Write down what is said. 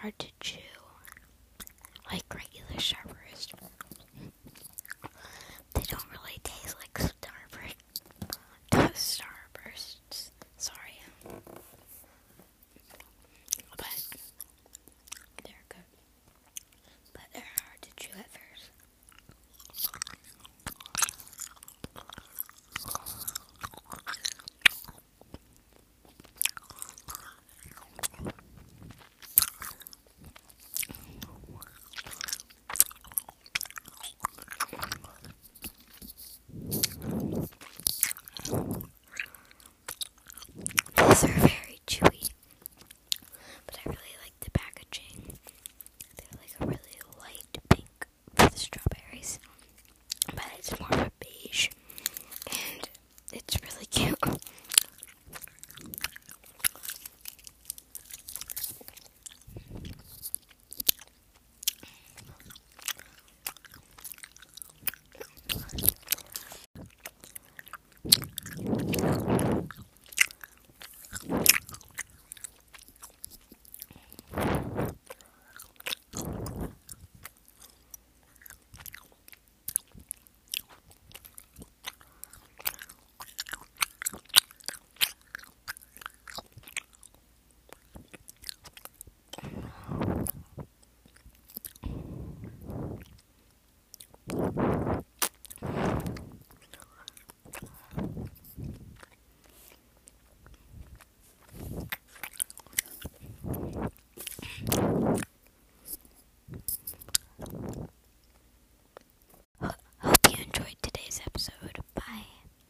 hard to Very